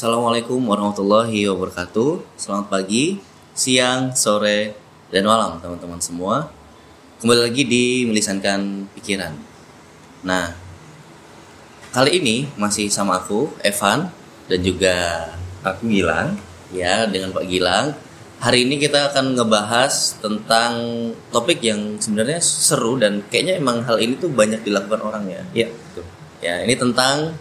Assalamualaikum warahmatullahi wabarakatuh. Selamat pagi, siang, sore, dan malam teman-teman semua. Kembali lagi di Melisankan Pikiran. Nah, kali ini masih sama aku, Evan, dan juga Aku Gilang. ya dengan Pak Gilang. Hari ini kita akan ngebahas tentang topik yang sebenarnya seru dan kayaknya emang hal ini tuh banyak dilakukan orang ya. Ya, betul. Ya, ini tentang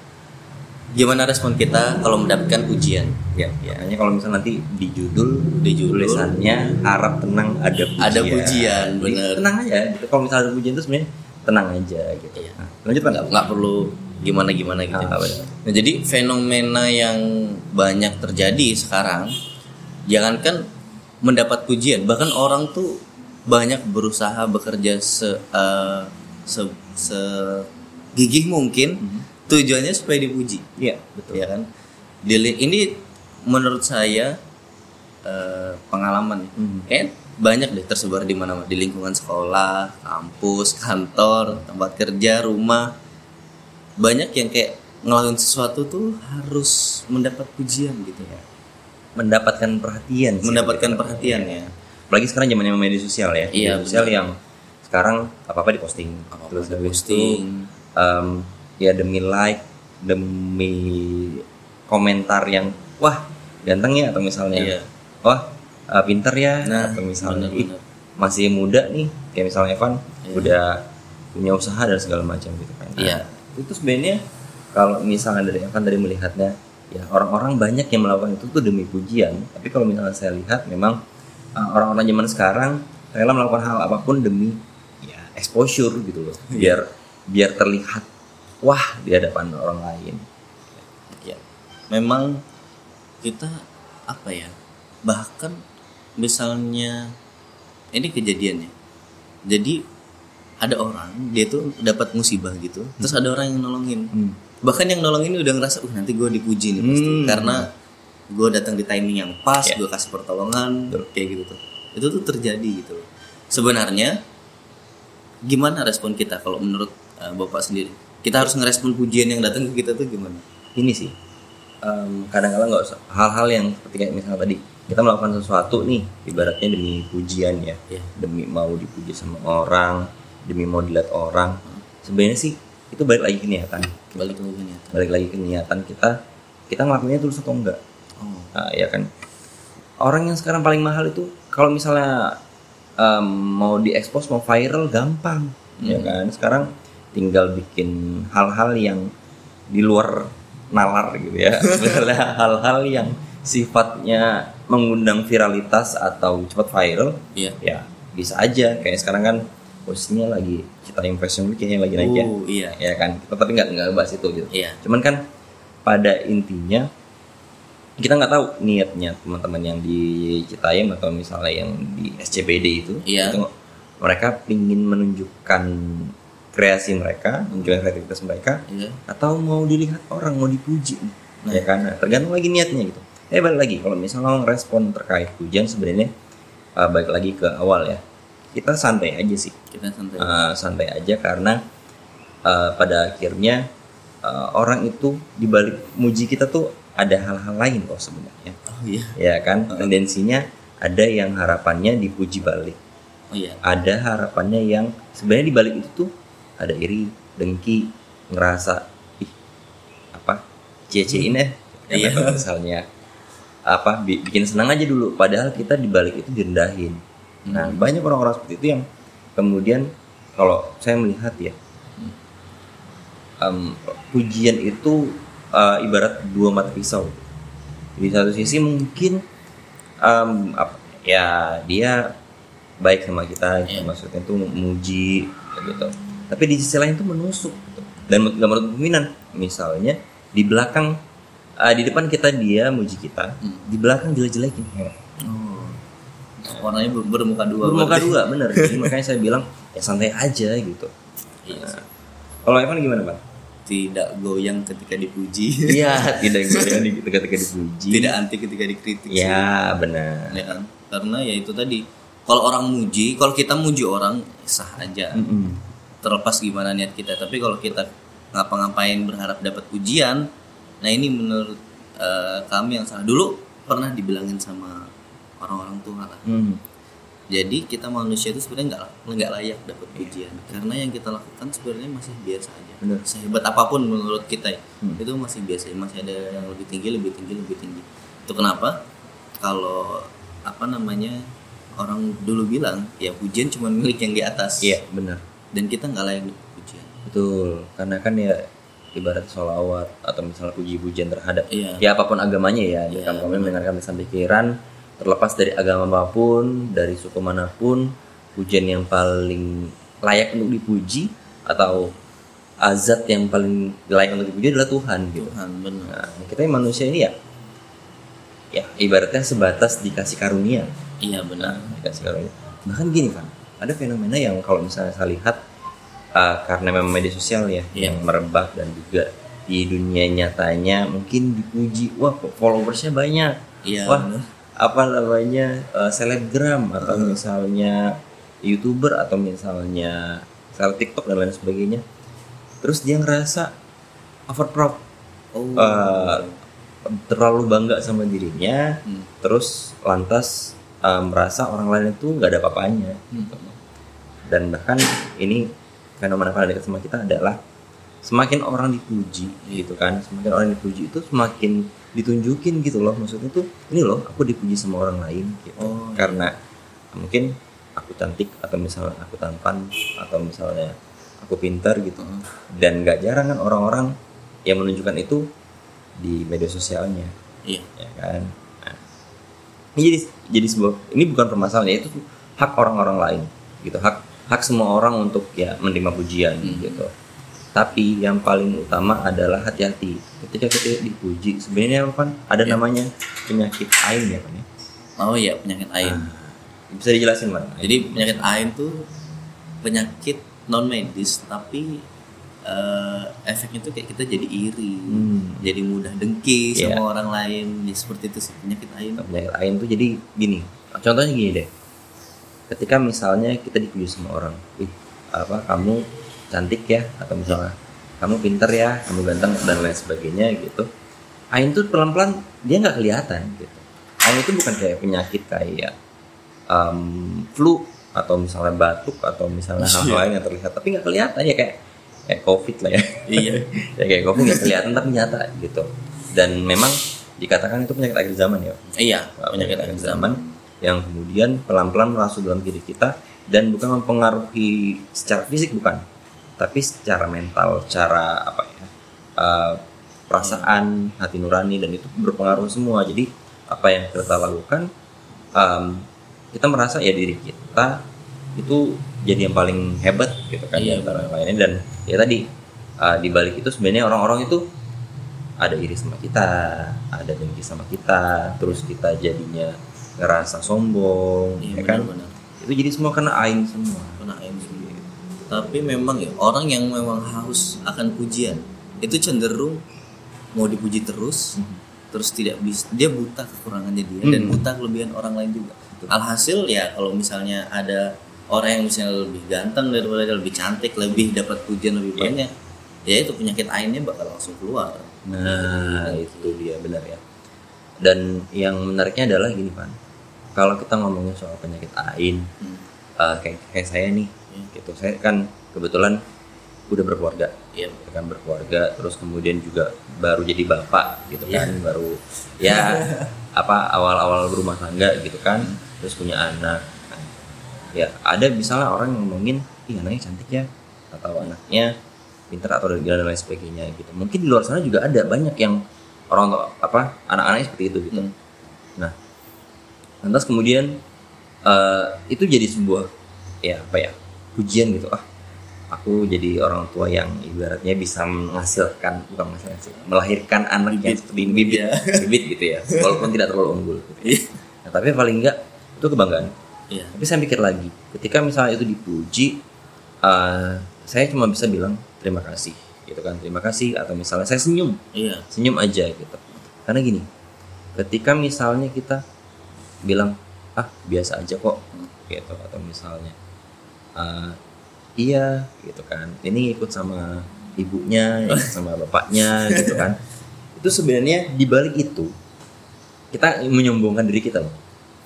gimana respon kita kalau mendapatkan ujian. Ya, makanya kalau misal nanti di judul Di judul. tulisannya harap tenang ada pujian. Ada pujian, Jadi, bener. Tenang aja. Gitu. Kalau misal ada pujian itu sebenarnya tenang aja gitu. Iya. Nah, lanjut nggak nggak perlu gimana gimana gitu. Ah, benar. Nah, jadi fenomena yang banyak terjadi sekarang, jangankan mendapat pujian, bahkan orang tuh banyak berusaha bekerja se eh, se, se- gigih mungkin tujuannya supaya dipuji, Iya, betul. ya kan? Dili- ini menurut saya eh, pengalaman, Mhm. kayak banyak deh tersebar di mana di lingkungan sekolah, kampus, kantor, tempat kerja, rumah banyak yang kayak ngelakuin sesuatu tuh harus mendapat pujian gitu ya Mendapatkan perhatian. sih. mendapatkan perhatian ya Apalagi sekarang zamannya media sosial ya. Iya, Media sosial benar. yang sekarang apa-apa diposting. Apa-apa Terus habis diposting. itu, em, ya demi like, demi komentar yang wah ganteng ya atau misalnya Iya. wah eh, pinter ya Nah, atau misalnya ih, benar-benar. masih muda nih kayak misalnya Evan Iya. udah punya usaha dan segala macam gitu kan. Nah, Iya. Itu sebenarnya kalau misalnya dari Evan dari melihatnya ya orang-orang banyak yang melakukan itu tuh demi pujian. Tapi kalau misalnya saya lihat memang uh, orang-orang zaman sekarang rela melakukan hal apa pun demi ya exposure gitu loh. Biar biar terlihat wah di hadapan orang lain. ya memang kita apa ya bahkan misalnya ini kejadiannya jadi ada orang dia tuh dapat musibah gitu terus ada orang yang nolongin bahkan yang nolongin udah ngerasa uh nanti gue dipuji nih pasti Hmm. karena gue datang di timing yang pas Ya. gue kasih pertolongan Betul. kayak gitu tuh itu tuh terjadi gitu sebenarnya gimana respon kita kalau menurut uh, bapak sendiri kita harus ngerespon pujian yang datang ke kita tuh gimana? Ini sih. Em, kadang-kadang nggak usah hal-hal yang seperti kayak misalnya tadi kita melakukan sesuatu nih ibaratnya demi pujian ya. Iya. demi mau dipuji sama orang demi mau dilihat orang. Sebenarnya sih itu balik lagi ke niatan. Balik lagi nih balik lagi ke niatan kita kita ngelakuinnya tulus atau enggak? Oh. Nah, ya kan? Orang yang sekarang paling mahal itu kalau misalnya em, mau diekspos mau viral gampang. Ya Hmm. kan? Sekarang tinggal bikin hal-hal yang di luar nalar gitu ya. Misalnya hal-hal yang sifatnya mengundang viralitas atau cepat viral iya. ya bisa aja. Kayak sekarang kan posisinya lagi kita week kayaknya lagi naik ya. Oh iya. Ya kan? Tapi nggak nggak bahas itu gitu. Iya. Cuman kan pada intinya kita nggak tahu niatnya teman-teman yang di Citayam atau misalnya yang di SCPD itu Iya. itu mereka ingin menunjukkan kreasi mereka menunjukkan kreativitas mereka iya. atau mau dilihat orang mau dipuji. Nah. ya kan? Nah, tergantung lagi niatnya gitu. Eh balik lagi. Kalau misalnya respon terkait pujian sebenarnya uh, balik lagi ke awal ya. Kita santai aja sih. Kita santai. Uh, santai aja karena uh, pada akhirnya uh, orang itu dibalik muji kita tuh ada hal-hal lain kok sebenarnya. Oh iya. Ya kan? Tendensinya ada yang harapannya dipuji balik. Oh iya. Ada harapannya yang sebenarnya dibalik itu tuh ada iri dengki ngerasa ih apa cie-ciein ya. Iya. Karena misalnya apa bi- bikin senang aja dulu padahal kita dibalik itu direndahin. Nah banyak orang-orang seperti itu yang kemudian kalau saya melihat ya em, pujian itu eh, ibarat dua mata pisau. Di satu sisi mungkin em, apa, ya dia baik sama kita Iya. maksudnya itu kayak gitu tapi di sisi lain itu menusuk gitu. dan nggak menurut pimpinan misalnya di belakang eh, di depan kita dia muji kita Hmm. di belakang jelek-jelekin oh warnanya ber- bermuka dua bermuka berarti. dua bener jadi makanya saya bilang ya santai aja gitu iya sih. kalau Evan gimana pak tidak goyang ketika dipuji iya tidak goyang ketika dipuji tidak anti ketika dikritik sih. ya benar ya kan karena ya itu tadi kalau orang muji kalau kita muji orang sah aja Mm-mm. Terlepas gimana niat kita. Tapi kalau kita ngapa-ngapain berharap dapat pujian nah ini menurut eh, kami yang salah. Dulu pernah dibilangin sama orang-orang tua lah. Hmm. jadi kita manusia itu sebenarnya nggak nggak layak dapat pujian. Karena yang kita lakukan sebenarnya masih biasa aja. Sehebat apa pun menurut kita ya Hmm. itu masih biasa. Masih ada yang lebih tinggi lebih tinggi lebih tinggi. Itu kenapa? Kalau apa namanya orang dulu bilang ya pujian cuma milik yang di atas. Iya, benar. Dan kita nggak layak pujian Betul. Karena kan ya ibarat sholawat atau misalnya puji-pujian terhadap Iya. ya apa pun agamanya ya. Iya, Kamu kami mendengarkan lisan pikiran terlepas dari agama apa pun, dari suku mana pun, pujian yang paling layak untuk dipuji atau azat yang paling layak untuk dipuji adalah Tuhan gitu. Tuhan benar Nah, kita manusia ini ya ya ibaratnya sebatas dikasih karunia. iya benar Nah, dikasih karunia. Bahkan gini kan, ada fenomena yang kalau misalnya saya lihat uh, karena memang media sosial ya Iya. yang merebak dan juga di dunia nyatanya mungkin dipuji, wah followersnya banyak, iya wah apa namanya uh, selebgram atau misalnya youtuber atau misalnya misalnya TikTok dan lain sebagainya. Terus dia ngerasa over proud, oh uh, terlalu bangga sama dirinya, Hmm. terus lantas uh, merasa orang lain itu nggak ada apa-apanya Hmm. Dan bahkan ini fenomena paling dekat sama kita adalah semakin orang dipuji gitu kan semakin orang dipuji itu semakin ditunjukin gitu loh. Maksudnya tuh ini loh aku dipuji sama orang lain gitu. Oh, iya. karena mungkin aku cantik atau misalnya aku tampan atau misalnya aku pintar gitu. Heeh. dan nggak jarang kan orang-orang yang menunjukkan itu di media sosialnya. Iya. Ya kan? Nah, ini jadi jadi sebuah ini bukan permasalahan ya itu hak orang-orang lain gitu hak hak semua orang untuk ya menerima pujian Hmm. gitu tapi yang paling utama adalah hati-hati ketika kita dipuji sebenarnya kan ada Ya. namanya penyakit ain ya kan ya oh iya penyakit ain bisa dijelasin mas Jadi penyakit ain tuh penyakit non medis tapi eh, efeknya tuh kayak kita jadi iri, Hmm. jadi mudah dengki Iya. sama orang lain. Ya, seperti itu sih penyakit ain. penyakit ain tuh jadi gini contohnya gini deh ketika misalnya kita dipuji sama orang ih apa kamu cantik ya atau misalnya kamu pinter ya kamu ganteng dan lain sebagainya gitu ain tuh pelan-pelan dia nggak kelihatan gitu. Ain itu bukan kayak penyakit kayak em, flu atau misalnya batuk atau misalnya hal Iya. lain yang terlihat tapi nggak kelihatan ya kayak kayak covid lah ya. Iya. ya kayak covid nggak kelihatan tapi nyata gitu. Dan memang dikatakan itu penyakit akhir zaman ya. Iya, penyakit akhir zaman yang kemudian pelan-pelan masuk dalam diri kita dan bukan mempengaruhi secara fisik bukan. Tapi secara mental secara apa ya uh, perasaan hati nurani dan itu berpengaruh semua. Jadi apa yang kita lakukan um, kita merasa ya diri kita itu jadi yang paling hebat gitu kan di Iya, antara yang lainnya. Dan ya tadi uh, di balik itu sebenarnya orang-orang itu ada iri sama kita, ada dengki sama kita, terus kita jadinya ngerasa sombong, Iya, ya kan? benar-benar. Itu jadi semua kena ain semua. Kena ain sendiri. Tapi memang ya orang yang memang haus akan pujian itu cenderung mau dipuji terus, terus tidak bisa dia buta kekurangannya dia dan Hmm. buta kelebihan orang lain juga. Alhasil ya kalau misalnya ada orang yang misalnya lebih ganteng daripada dia, lebih cantik, lebih dapat pujian lebih Iya. banyak, ya itu penyakit ainnya bakal langsung keluar. Nah, itu dia benar ya. Dan yang menariknya adalah gini, Pan. Kalau kita ngomongin soal penyakit ain, Hmm. eh, kayak kayak saya nih, Hmm. gitu. Saya kan kebetulan udah berkeluarga, Iya. gitu kan berkeluarga, terus kemudian juga baru jadi bapak, gitu Iya. kan, baru ya apa awal-awal berumah tangga, gitu kan, terus punya anak. Ya ada misalnya orang yang ngomongin, ih anaknya cantik ya, atau anaknya pintar atau dan lain sebagainya gitu. Mungkin di luar sana juga ada banyak yang orang apa anak-anaknya seperti itu gitu. Hmm. Nah, lantas kemudian eh, itu jadi sebuah ya apa ya pujian gitu ah aku jadi orang tua yang ibaratnya bisa menghasilkan bukan menghasilkan melahirkan anak yang Bibit. seperti ini bibit Iya. bibit gitu ya walaupun tidak terlalu unggul gitu. Nah, tapi paling enggak itu kebanggaan Iya. tapi saya mikir lagi ketika misalnya itu dipuji eh, saya cuma bisa bilang terima kasih gitu kan terima kasih atau misalnya saya senyum Iya. senyum aja gitu karena gini ketika misalnya kita bilang ah biasa aja kok gitu atau misalnya "Ah, iya gitu kan. Ini ikut sama ibunya ikut sama bapaknya gitu kan. Itu sebenarnya di balik itu kita menyombongkan diri kita loh.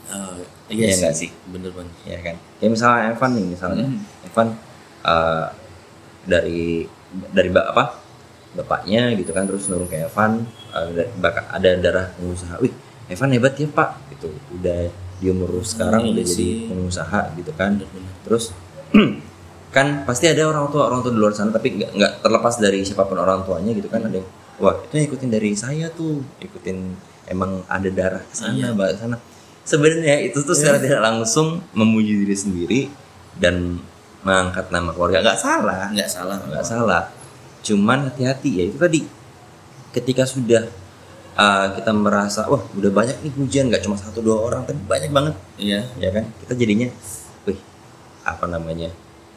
Oh, Iya nggak sih, bener banget. ya kan? Kayak misalnya Evan nih misalnya. Hmm. Evan eh, dari dari apa bapaknya gitu kan terus nurun ke Evan baka- ada darah pengusaha. Wih Evan hebat ya pak. Gitu. Udah di umur sekarang Hmm, udah iya jadi sih. pengusaha gitu kan. Bener-bener. terus kan pasti ada orang tua orang tua di luar sana tapi nggak nggak terlepas dari siapa pun orang tuanya gitu kan. Ada yang wah itu ikutin dari saya tuh. Ikutin emang ada darah ke sana Iya. bahas sana. Sebenarnya itu tuh secara tidak langsung memuji diri sendiri dan mengangkat nama keluarga. Nggak salah. Nggak salah. nggak salah. Cuman hati-hati ya itu tadi. Ketika sudah uh, kita merasa wah udah banyak nih pujian nggak cuma satu dua orang tapi banyak banget. Iya. ya kan? Kita jadinya wih apa namanya?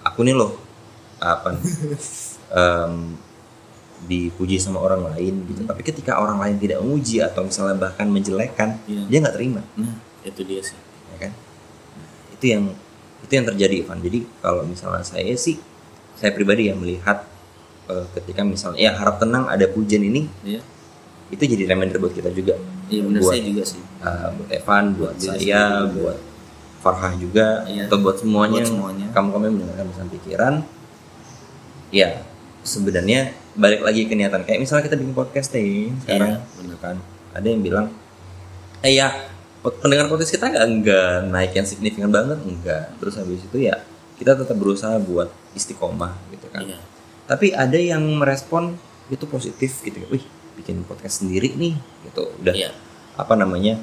Aku nih loh. Apa em, dipuji sama orang lain gitu. Tapi ketika orang lain tidak memuji atau misalnya bahkan menjelekkan Iya. dia nggak terima. Nah, itu dia sih. ya kan? Itu yang itu yang terjadi Ivan. Jadi kalau misalnya saya sih saya pribadi ya melihat eh, ketika misalnya ya harap tenang ada pujian ini. Iya. Itu jadi reminder buat kita juga Iya bener Buat- saya juga sih. uh, buat Evan, buat saya, juga. buat Farhah juga, Iya. atau buat semuanya, Buat semuanya. kamu kamu mendengarkan pesan pikiran, ya sebenarnya balik lagi ke niatan kayak misalnya kita bikin podcast nih sekarang, Iya, bener. kan ada yang bilang, eh ya pendengar podcast kita nggak nggak naik yang signifikan banget, enggak, terus habis itu ya kita tetap berusaha buat istiqomah gitu kan. Iya. Tapi ada yang merespon itu positif gitu, wih bikin podcast sendiri nih, gitu, udah Iya. apa namanya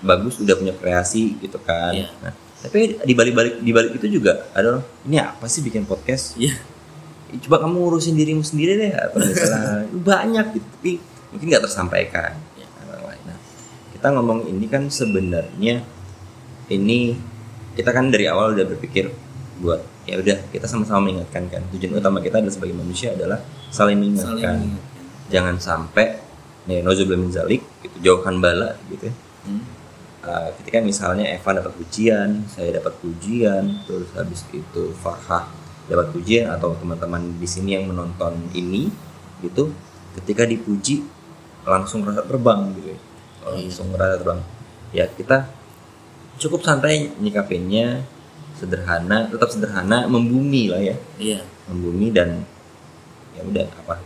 bagus udah punya kreasi gitu kan Iya. nah, tapi di balik balik di balik itu juga ada orang ini apa sih bikin podcast Iya. coba kamu ngurusin dirimu sendiri deh atau misalnya banyak gitu tapi mungkin nggak tersampaikan Iya. orang lain nah kita ngomong ini kan sebenarnya ini kita kan dari awal udah berpikir buat ya udah kita sama-sama mengingatkan kan tujuan utama kita adalah sebagai manusia adalah saling mengingatkan Saling mengingatkan. Jangan sampai nih nozubillah min zalik gitu jauhkan bala gitu ya Hmm. Uh, ketika misalnya Evan dapat pujian, saya dapat pujian, terus habis itu Farhah dapat pujian atau teman-teman di sini yang menonton ini gitu, ketika dipuji langsung rasa terbang gitu, ya. Iya. langsung rasa terbang. Ya kita cukup santai nyikapinnya, sederhana, tetap sederhana, membumi lah ya, Iya. membumi dan ya udah apa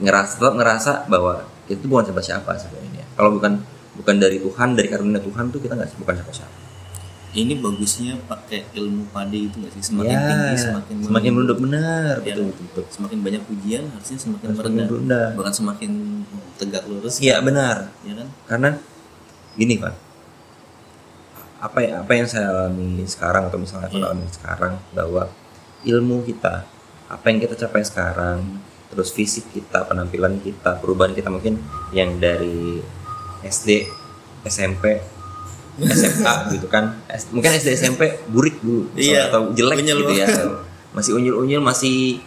ngerasa tetap ngerasa bahwa itu bukan siapa-siapa sebenarnya. Kalau bukan bukan dari Tuhan, dari karunia Tuhan tuh kita nggak bukan siapa-siapa. Ini bagusnya pakai ilmu pade itu nggak sih? Semakin Ya, tinggi semakin semakin merunduk benar, Ya. betul betul. betul. Semakin banyak pujian harusnya semakin merendah. rendah. Bahkan semakin tegak lurus. Iya benar, Ya kan? karena gini pak, apa ya apa yang saya alami sekarang atau misalnya Iya. alami sekarang bahwa ilmu kita, apa yang kita capai sekarang, terus fisik kita, penampilan kita, perubahan kita mungkin yang dari SD, SMP, SMA gitu kan, mungkin SD SMP burik dulu, Iya, atau jelek unyil gitu ya, masih unyil-unyil, masih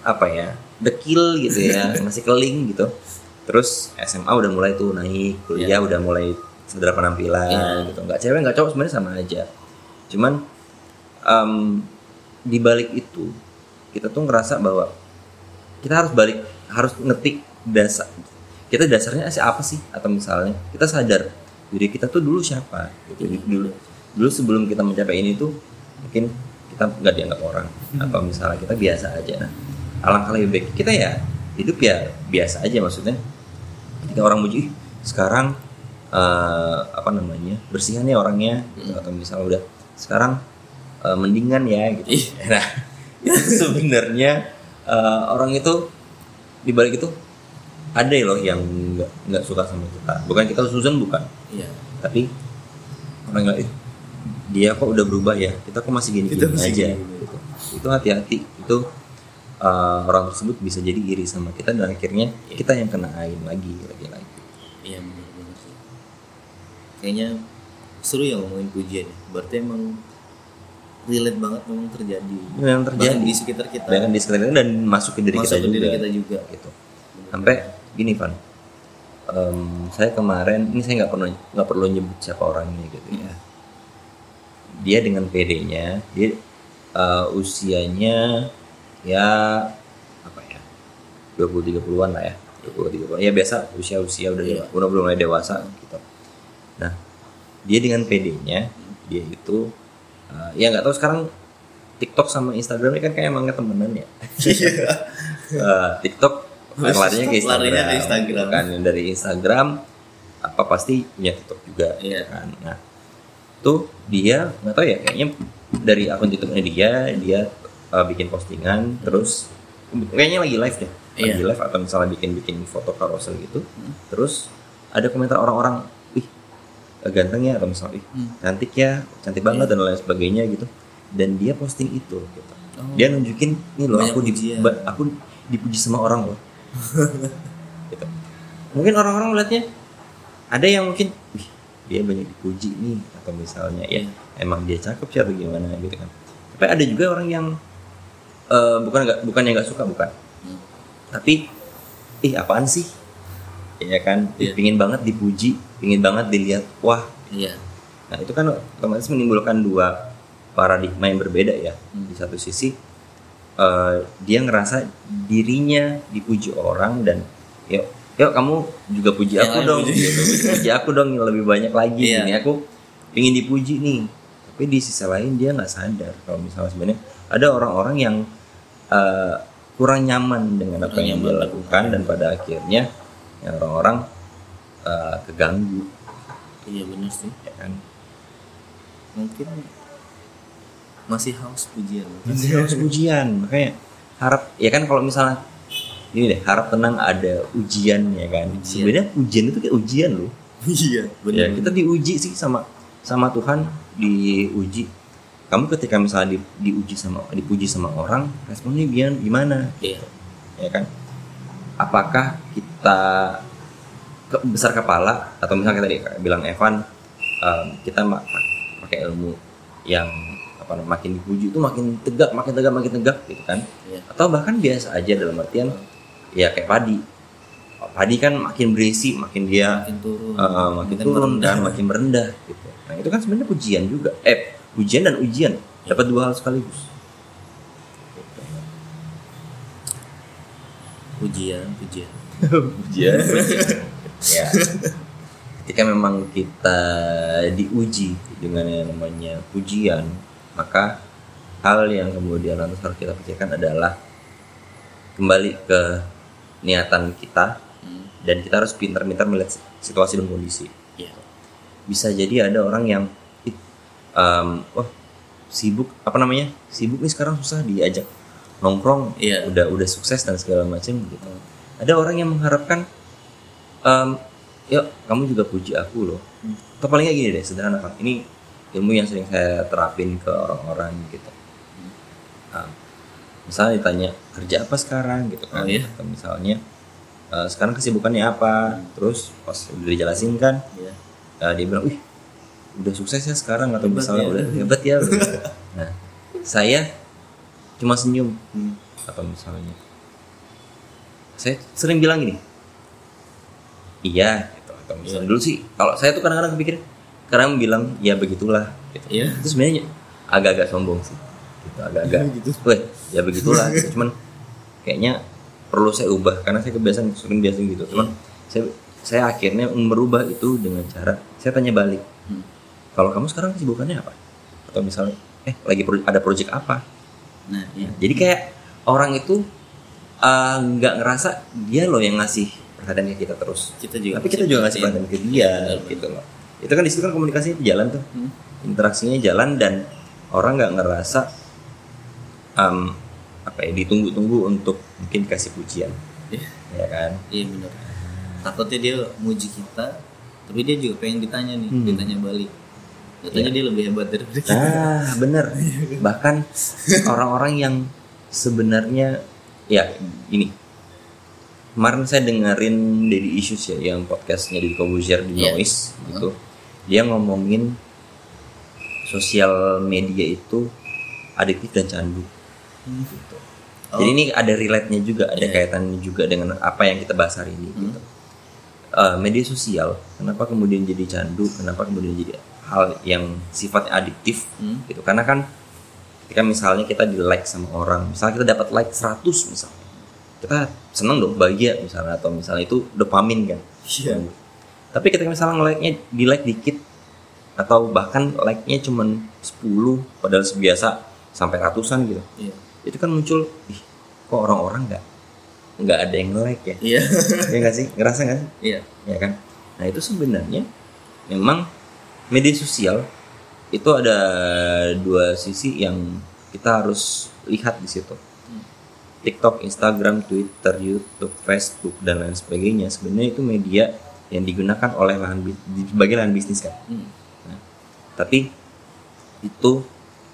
apa ya, dekil gitu ya, masih keling gitu. Terus SMA udah mulai tuh naik, kuliah udah mulai sedera penampilan Iya. gitu. Nggak cewek nggak cowok sebenarnya sama aja. Cuman em, di balik itu kita tuh ngerasa bahwa kita harus balik harus ngetik dasar kita dasarnya sih apa sih? Atau misalnya kita sadar diri kita tuh dulu siapa gitu dulu. Dulu sebelum kita mencapai ini tuh mungkin kita nggak dianggap orang. Atau misalnya kita biasa aja. Nah alangkah lebih baik kita ya hidup ya biasa aja maksudnya. Ketika orang muji "Ih, sekarang eh, apa namanya bersihan ya orangnya gitu. atau misalnya udah sekarang eh, mendingan ya gitu. Nah itu sebenarnya eh, orang itu di balik itu ada loh yang nggak nggak suka sama kita bukan kita Susan bukan Iya. tapi orang nggak "Ih, dia kok udah berubah ya kita kok masih gini, gini masih aja gini-gini. gitu. itu hati-hati itu uh, orang tersebut bisa jadi iri sama kita dan akhirnya kita yang kena ain lagi lagi lagi Iya benar-benar sih. Kayaknya seru ya ngomongin pujian ya. Berarti emang relate banget memang terjadi. yang terjadi Bahkan di sekitar kita. bahkan di sekitar kita dan masuk ke diri masuk kita ke juga diri kita juga. gitu sampai gini Van Em, saya kemarin ini saya nggak perlu nggak perlu nyebut siapa orangnya gitu ya dia dengan PD-nya dia eh, usianya ya apa ya 20 30-an lah ya 20 30 ya biasa usia-usia udah Iya. udah belum mulai dewasa gitu. Nah, dia dengan PD-nya dia itu uh, ya nggak tahu sekarang TikTok sama Instagram ini kan kayak emangnya temenan ya. Eh, TikTok larinya ke Instagram, Larinya ke Instagram. kan Yang dari Instagram apa pasti punya TikTok juga Iya. kan. Nah, tuh dia nggak tahu ya kayaknya dari akun TikToknya dia dia uh, bikin postingan terus kayaknya lagi live deh lagi Iya. live atau misalnya bikin bikin foto carousel gitu terus ada komentar orang-orang ganteng ya atau misalnya Hmm. cantik ya cantik banget dan lain sebagainya gitu dan dia posting itu gitu Oh. dia nunjukin nih loh Banyak aku di, pujian. ba- aku dipuji sama orang loh gitu. mungkin orang-orang melihatnya ada yang mungkin wih dia banyak dipuji nih atau misalnya ya Iya. emang dia cakep sih atau gimana gitu kan tapi ada juga orang yang eh, bukan nggak bukan yang nggak suka bukan Hmm. tapi ih apaan sih ya kan Iya. pingin banget dipuji pingin banget dilihat wah Iya. Nah itu kan otomatis menimbulkan dua paradigma yang berbeda ya. Hmm. Di satu sisi eh, dia ngerasa dirinya dipuji orang dan yuk yuk kamu juga puji Yang aku dong, puji. gitu. puji aku dong yang lebih banyak lagi. Iya. Ini aku pingin dipuji nih. Tapi di sisi lain dia nggak sadar kalau misalnya sebenarnya ada orang-orang yang eh, kurang nyaman dengan apa Kurang yang dia lakukan dan pada akhirnya ya orang-orang eh, keganggu Iya benar sih. ya kan. Mungkin masih haus pujian. masih harus ujian makanya harap ya kan kalau misalnya ini deh harap tenang ada ujian ya kan Ujian. sebenarnya ujian itu kayak ujian loh Iya, ya kita diuji sih sama sama Tuhan diuji kamu ketika misalnya di, diuji sama dipuji sama orang responnya gimana Iya. ya kan apakah kita ke- besar kepala atau misalnya tadi bilang Evan em, kita pakai ilmu yang apa namanya, makin dipuji itu makin tegak makin tegak makin tegak gitu kan? Iya. atau bahkan biasa aja dalam artian ya kayak padi. Padi kan makin berisi makin dia Makin turun. eh, makin turun merendah. kan makin merendah gitu. Nah itu kan sebenarnya pujian juga. Eh pujian dan ujian. Dapat dua hal sekaligus Pujian, pujian. ujian ya ketika memang kita diuji dengan yang namanya pujian maka hal yang kemudian lantas harus kita pikirkan adalah kembali ke niatan kita Hmm. dan kita harus pintar-pintar melihat situasi dan kondisi Iya. bisa jadi ada orang yang em, wah sibuk apa namanya sibuk nih sekarang susah diajak nongkrong Iya. udah udah sukses dan segala macam gitu ada orang yang mengharapkan em, yuk kamu juga puji aku loh Hmm. atau palingnya gini deh sederhana kan ini ilmu yang sering saya terapin ke orang-orang gitu Nah, misalnya ditanya kerja apa sekarang gitu kan Oh, iya. atau misalnya "Eh, sekarang kesibukannya apa terus pas udah dijelasin kan Iya. uh, dia bilang, wih, udah sukses ya sekarang atau Hebat misalnya ya." udah hebat ya. nah, saya cuma senyum Hmm. atau misalnya, saya sering bilang gini, iya, gitu. atau misalnya Iya. dulu sih, kalau saya tuh kadang-kadang kepikir, kadang bilang, ya begitulah, gitu. Iya. Itu sebenarnya agak-agak sombong sih, gitu, agak-agak, Gitu. weh, ya begitulah, gitu. cuman kayaknya perlu saya ubah karena saya kebiasaan sering biasa gitu, cuman saya saya akhirnya merubah itu dengan cara saya tanya balik Hmm. kalau kamu sekarang kesibukannya apa atau misalnya eh lagi pro- ada project apa Nah, iya. jadi kayak orang itu uh, nggak ngerasa dia loh yang ngasih perhatian ke kita terus Kita juga tapi kita juga ngasih perhatian ke dia Benar, gitu loh itu kan di situ kan komunikasinya jalan tuh Hmm. interaksinya jalan dan orang nggak ngerasa um, apa ya ditunggu-tunggu untuk mungkin dikasih pujian Iya. ya kan Iya benar. Takutnya dia muji kita, tapi dia juga pengen ditanya nih, Hmm. ditanya balik. Katanya dia lebih hebat dari kita. Nah, bener. Bahkan orang-orang yang sebenarnya ya ini kemarin saya dengerin Daddy Issues ya yang podcastnya di Kobuzier di Iya. Noise gitu. Dia ngomongin sosial media itu adiktif dan candu. Gitu. Oh. Jadi ini ada relate-nya juga, ada Iya. kaitannya juga dengan apa yang kita bahas hari ini. Hmm. Gitu. Eh, media sosial, kenapa kemudian jadi candu? Kenapa kemudian jadi hal yang sifatnya adiktif? Hmm. gitu karena kan ketika misalnya kita di like sama orang misalnya kita dapat like 100 misalnya kita seneng dong bahagia misalnya atau misalnya itu dopamin kan Iya. tapi ketika misalnya nge-like-nya di like dikit atau bahkan like-nya cuman 10 padahal biasa sampai ratusan gitu Iya. itu kan muncul ih kok orang-orang nggak nggak ada yang like ya Iya. ya nggak sih ngerasa nggak sih Iya. ya kan nah itu sebenarnya memang media sosial itu ada dua sisi yang kita harus lihat di situ TikTok, Instagram, Twitter, YouTube, Facebook dan lain sebagainya sebenarnya itu media yang digunakan oleh lahan sebagai lahan bisnis kan Hmm. tapi itu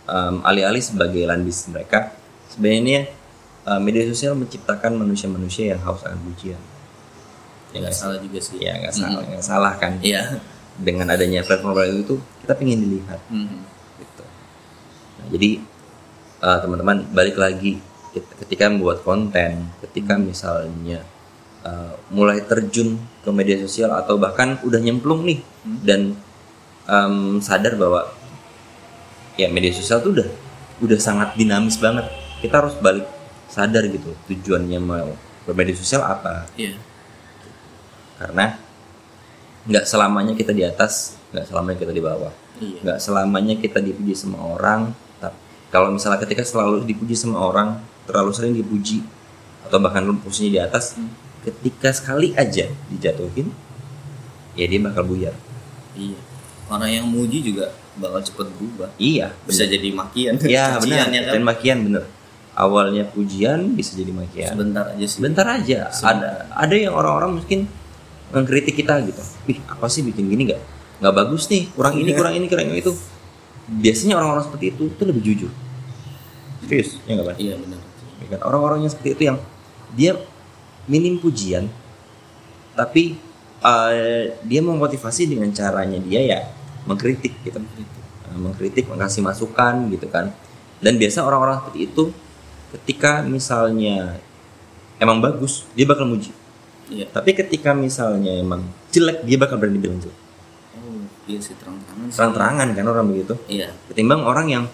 um, alih-alih sebagai lahan bisnis mereka sebenarnya uh, media sosial menciptakan manusia-manusia yang haus akan pujian ya Nggak sih? salah juga sih. ya nggak salah nggak salah kan Iya. Dengan adanya platform itu kita pengen dilihat Hmm. gitu Nah, jadi uh, teman-teman balik lagi ket- ketika membuat konten ketika misalnya uh, mulai terjun ke media sosial atau bahkan udah nyemplung nih Hmm. dan um, sadar bahwa ya media sosial tuh udah udah sangat dinamis banget kita harus balik sadar gitu tujuannya mau bermedia sosial apa Iya. karena nggak selamanya kita di atas nggak selamanya kita di bawah Iya. nggak selamanya kita dipuji sama orang tapi kalau misalnya ketika selalu dipuji sama orang terlalu sering dipuji atau bahkan posisinya di atas Hmm. ketika sekali aja dijatuhin ya dia bakal buyar Iya. Orang yang muji juga bakal cepet berubah. iya Bisa jadi makian. iya benar ya kan? dan makian bener awalnya pujian bisa jadi makian Sebentar aja sih. Bentar aja. Sebentar. Ada ada yang orang-orang mungkin mengkritik kita gitu. Ih, apa sih bikin gini nggak? Nggak bagus nih. Kurang ini, Iya. kurang ini, kurang itu. Biasanya orang-orang seperti itu itu lebih jujur. Serius, ya nggak? Iya benar. Ya kan? Orang-orang yang seperti itu yang dia minim pujian, tapi eh, dia memotivasi dengan caranya dia ya mengkritik gitu. Eh, mengkritik, mengasih masukan gitu kan. Dan biasa orang-orang seperti itu ketika misalnya emang bagus, dia bakal muji. Iya. Tapi ketika misalnya emang jelek, dia bakal berani bilang jelek. Oh, iya sih terang-terangan. Terang-terangan kan orang begitu. Iya. Ketimbang orang yang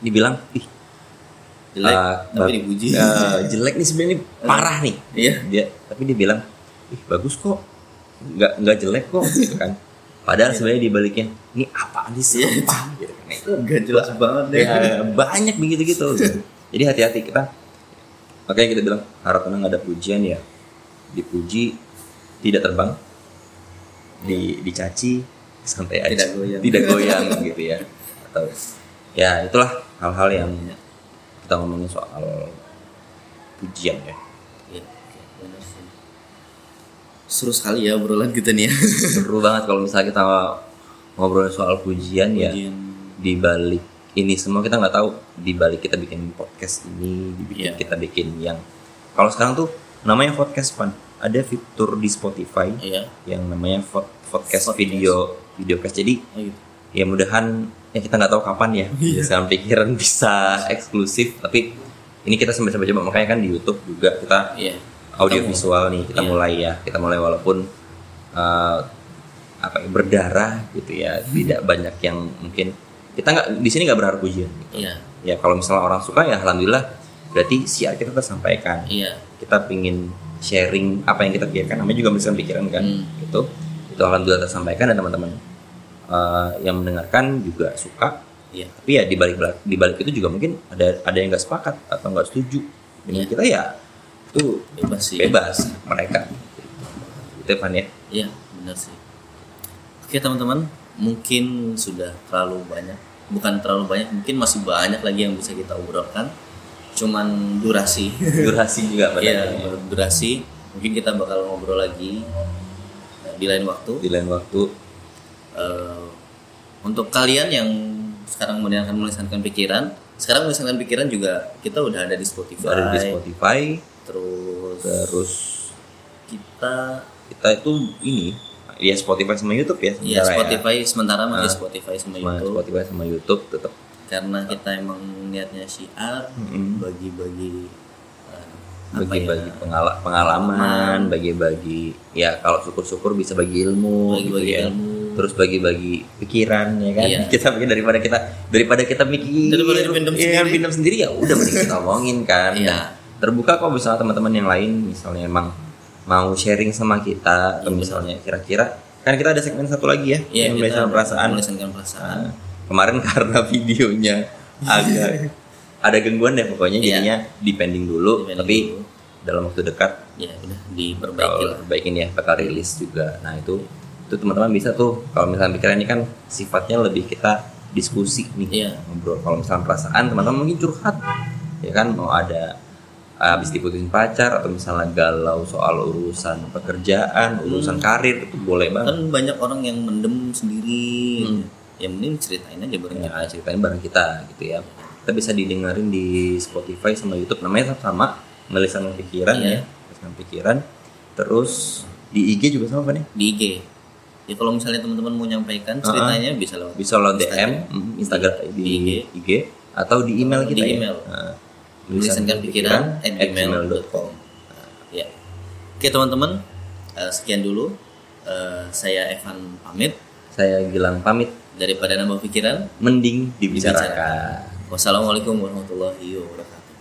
dibilang, ih Jelek eh, tapi dipuji. eh, jelek nih sebenarnya parah nih. Iya. Dia, tapi dia bilang, ih bagus kok, nggak nggak jelek kok, gitu kan. Padahal sebenarnya di baliknya, ini apaan sih Iya. sampah gitu kan. Nah, jelas banget deh. ya, banyak begitu gitu jadi hati-hati kita makanya kita bilang harap tenang ada pujian ya dipuji tidak terbang di dicaci santai aja Tidak goyang. tidak goyang gitu ya atau ya itulah hal-hal yang Iya. kita ngomongin soal pujian ya Iya. Seru sekali ya obrolan kita nih ya. seru banget kalau misalnya kita ngobrol soal pujian ya Ujian. di balik ini semua kita nggak tahu di balik kita bikin podcast ini dibikin Iya. kita bikin yang kalau sekarang tuh namanya podcast pan ada fitur di Spotify Iya. yang namanya vo- podcast, Podcast. video video cast jadi Oh, gitu. ya mudahan ya kita nggak tahu kapan ya Iya. pikiran bisa eksklusif tapi ini kita sambil sambil coba makanya kan di YouTube juga kita Iya. audio visual nih kita Iya. mulai ya kita mulai walaupun uh, apa ya, berdarah gitu ya Hmm. tidak banyak yang mungkin kita nggak di sini nggak berharap pujian gitu. Iya. ya kalau misalnya orang suka ya alhamdulillah berarti siar kita tersampaikan Iya. Kita pingin sharing apa yang kita pikirkan namanya juga menuliskan pikiran kan Hmm. gitu itu alhamdulillah tersampaikan dan teman-teman uh, yang mendengarkan juga suka Iya. tapi ya di balik di balik itu juga mungkin ada ada yang nggak sepakat atau nggak setuju dengan Iya. kita ya itu Bebas sih. bebas mereka itu Van ya Iya, benar sih. Oke teman-teman, mungkin sudah terlalu banyak, bukan terlalu banyak, mungkin masih banyak lagi yang bisa kita obrolkan. Cuman durasi, durasi juga pada ya durasi. Mungkin kita bakal ngobrol lagi di lain waktu. di lain waktu Eh, untuk kalian yang sekarang mendengarkan melisankan pikiran, sekarang melisankan pikiran juga kita udah ada di Spotify. ada di Spotify Terus terus kita kita itu ini ya Spotify sama YouTube ya ya sementara Spotify sementara masih Ah. Spotify Sama YouTube. Spotify sama YouTube tetap karena kita emang niatnya syiar bagi-bagi eh, bagi-bagi ya pengala- pengalaman, bagi-bagi ya kalau syukur-syukur bisa bagi ilmu, Bagi-bagi gitu ya. ilmu. terus bagi-bagi pikiran ya kan. Iya. Kita pikir daripada kita daripada kita mikir, Daripada dipendam iya, sendiri. sendiri ya udah mending kita omongin kan. Iya. Dan terbuka kok misalnya teman-teman yang lain misalnya emang mau sharing sama kita atau misalnya kira-kira kan kita ada segmen satu lagi ya Iya, yang kita perasaan perasaan. Nah, kemarin karena videonya agak ada gangguan deh pokoknya Iya. jadinya depending dulu Depending tapi dulu. dalam waktu dekat Ya, udah diperbaiki perbaikin ya bakal rilis juga nah itu itu teman-teman bisa tuh kalau misalnya pikiran ini kan sifatnya lebih kita diskusi nih Iya. ngobrol kalau misalnya perasaan teman-teman mungkin curhat ya kan mau ada habis diputusin pacar atau misalnya galau soal urusan pekerjaan urusan karir itu boleh banget Kan banyak orang yang mendem sendiri. Hmm. Ya mending ceritain aja bareng ya ceritain bareng kita gitu ya kita bisa didengerin di Spotify sama YouTube namanya sama melisan pikiran Iya. ya melisan pikiran terus di IG juga sama apa nih di IG. Ya kalau misalnya teman-teman mau nyampaikan ceritanya bisa lewat bisa lo DM mm, Instagram di, Di IG. atau di email Di kita ya. email. Nah, Melisankan pikiran at gmail.com. Ya. Oke teman-teman, eh, sekian dulu. Eh, saya Evan pamit. Saya Gilang pamit Daripada nambah pikiran, mending dibicarakan. wassalamualaikum warahmatullahi wabarakatuh.